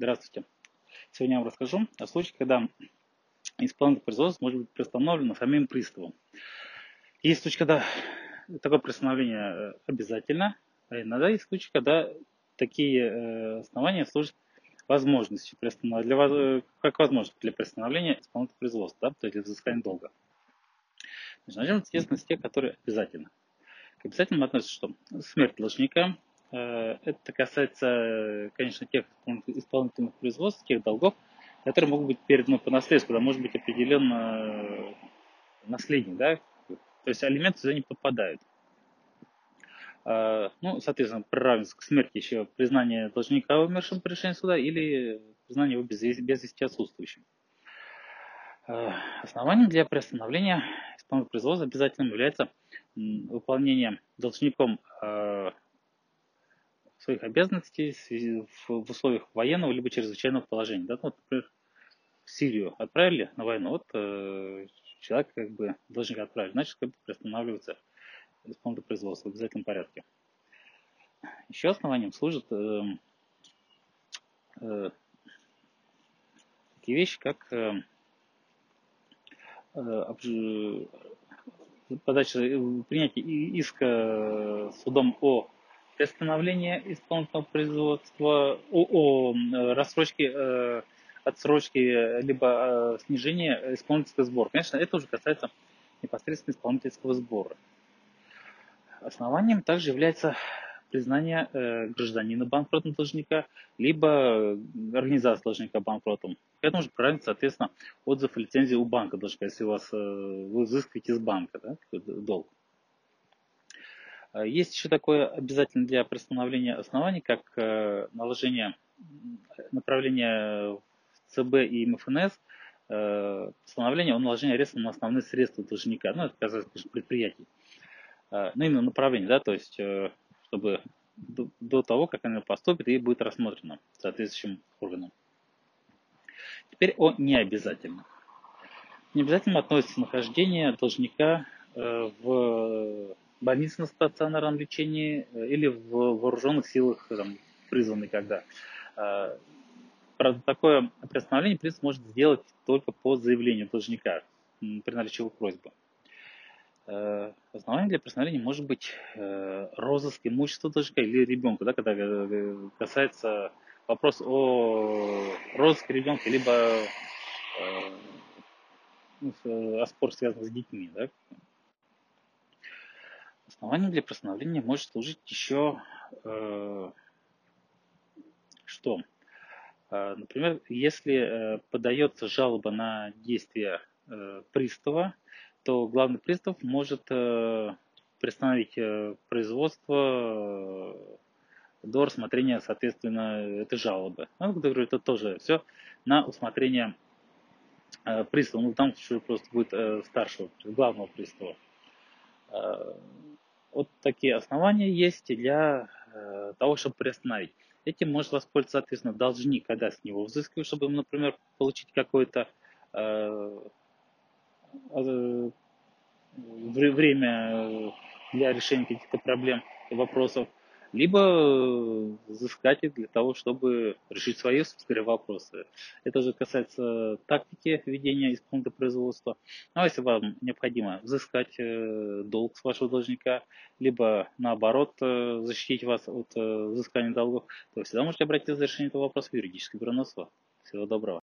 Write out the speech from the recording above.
Здравствуйте. Сегодня я вам расскажу о случае, когда исполнительное производство может быть приостановлено самим приставом. Есть случаи, когда такое приостановление э, обязательно, а иногда есть случаи, когда такие э, основания служат возможностью для, э, как возможность для приостановления исполнительного производства, да, то есть для взыскания долга. Начнем, естественно, с тех, которые обязательно. К обязательным относится что? Смерть должника, это касается, конечно, тех исполнительных производств, тех долгов, которые могут быть переданы по наследству, да, может быть определен э, наследник, да, то есть алименты туда не попадают. Э, ну, соответственно, приравнивается к смерти еще признание должника умершим по решению суда или признание его без, без вести отсутствующим. Основанием для приостановления исполнительного производства обязательным является выполнение должником своих обязанностей в условиях военного либо чрезвычайного положения. Да? Ну, например, в Сирию отправили на войну, вот э, человек как бы должен отправить, значит, как бы приостанавливается исполнительное производство в обязательном порядке. Еще основанием служат э, э, такие вещи, как э, э, подача, э, принятие иска судом о приостановление исполнительного производства, о, о э, э, отсрочке, либо э, снижение исполнительского сбора. Конечно, это уже касается непосредственно исполнительского сбора. Основанием также является признание э, гражданина банкротом должника, либо организация должника банкротом. К этому же правильно, соответственно, отзыв лицензии у банка должника, если у вас э, вы взыскиваете с банка да, долг. Э, есть еще такое обязательно для приостановления оснований, как э, наложение направления в ЦБ и МФНС, э, постановление о наложении ареста на основные средства должника. Ну, это касается предприятий. Ну, именно направление, да, то есть, чтобы до того, как оно поступит и будет рассмотрено соответствующим органом. Теперь о необязательном. Необязательно относится нахождение должника в больнице на стационарном лечении э, или в вооруженных силах там, призваны когда. А, правда, такое приостановление принцип может сделать только по заявлению должника при наличии его просьбы. Э, основанием для приостановления может быть э, розыск имущества должника или ребенка, да, когда касается вопрос о розыске ребенка, либо ну, о споре, связанном с детьми. Да? Основанием для постановления может служить еще э, что? Э, например, если э, подается жалоба на действие э, пристава, то главный пристав может э, приостановить э, производство э, до рассмотрения, соответственно, этой жалобы. Ну, говорю, это тоже все на усмотрение э, пристава. Ну, там просто будет э, старшего, главного пристава. Э, вот такие основания есть для э, того, чтобы приостановить. Этим может воспользоваться, соответственно, должник, когда с него взыскивают, чтобы, например, получить какое-то э, э, время для решения каких-то проблем и вопросов либо э, взыскать их для того, чтобы решить свои скорее вопросы. Это же касается тактики ведения исполнительного производства. Ну, а если вам необходимо взыскать э, долг с вашего должника, либо наоборот э, защитить вас от взыскания долгов, то всегда можете обратиться за решением этого вопроса в юридическое бюро Всего доброго.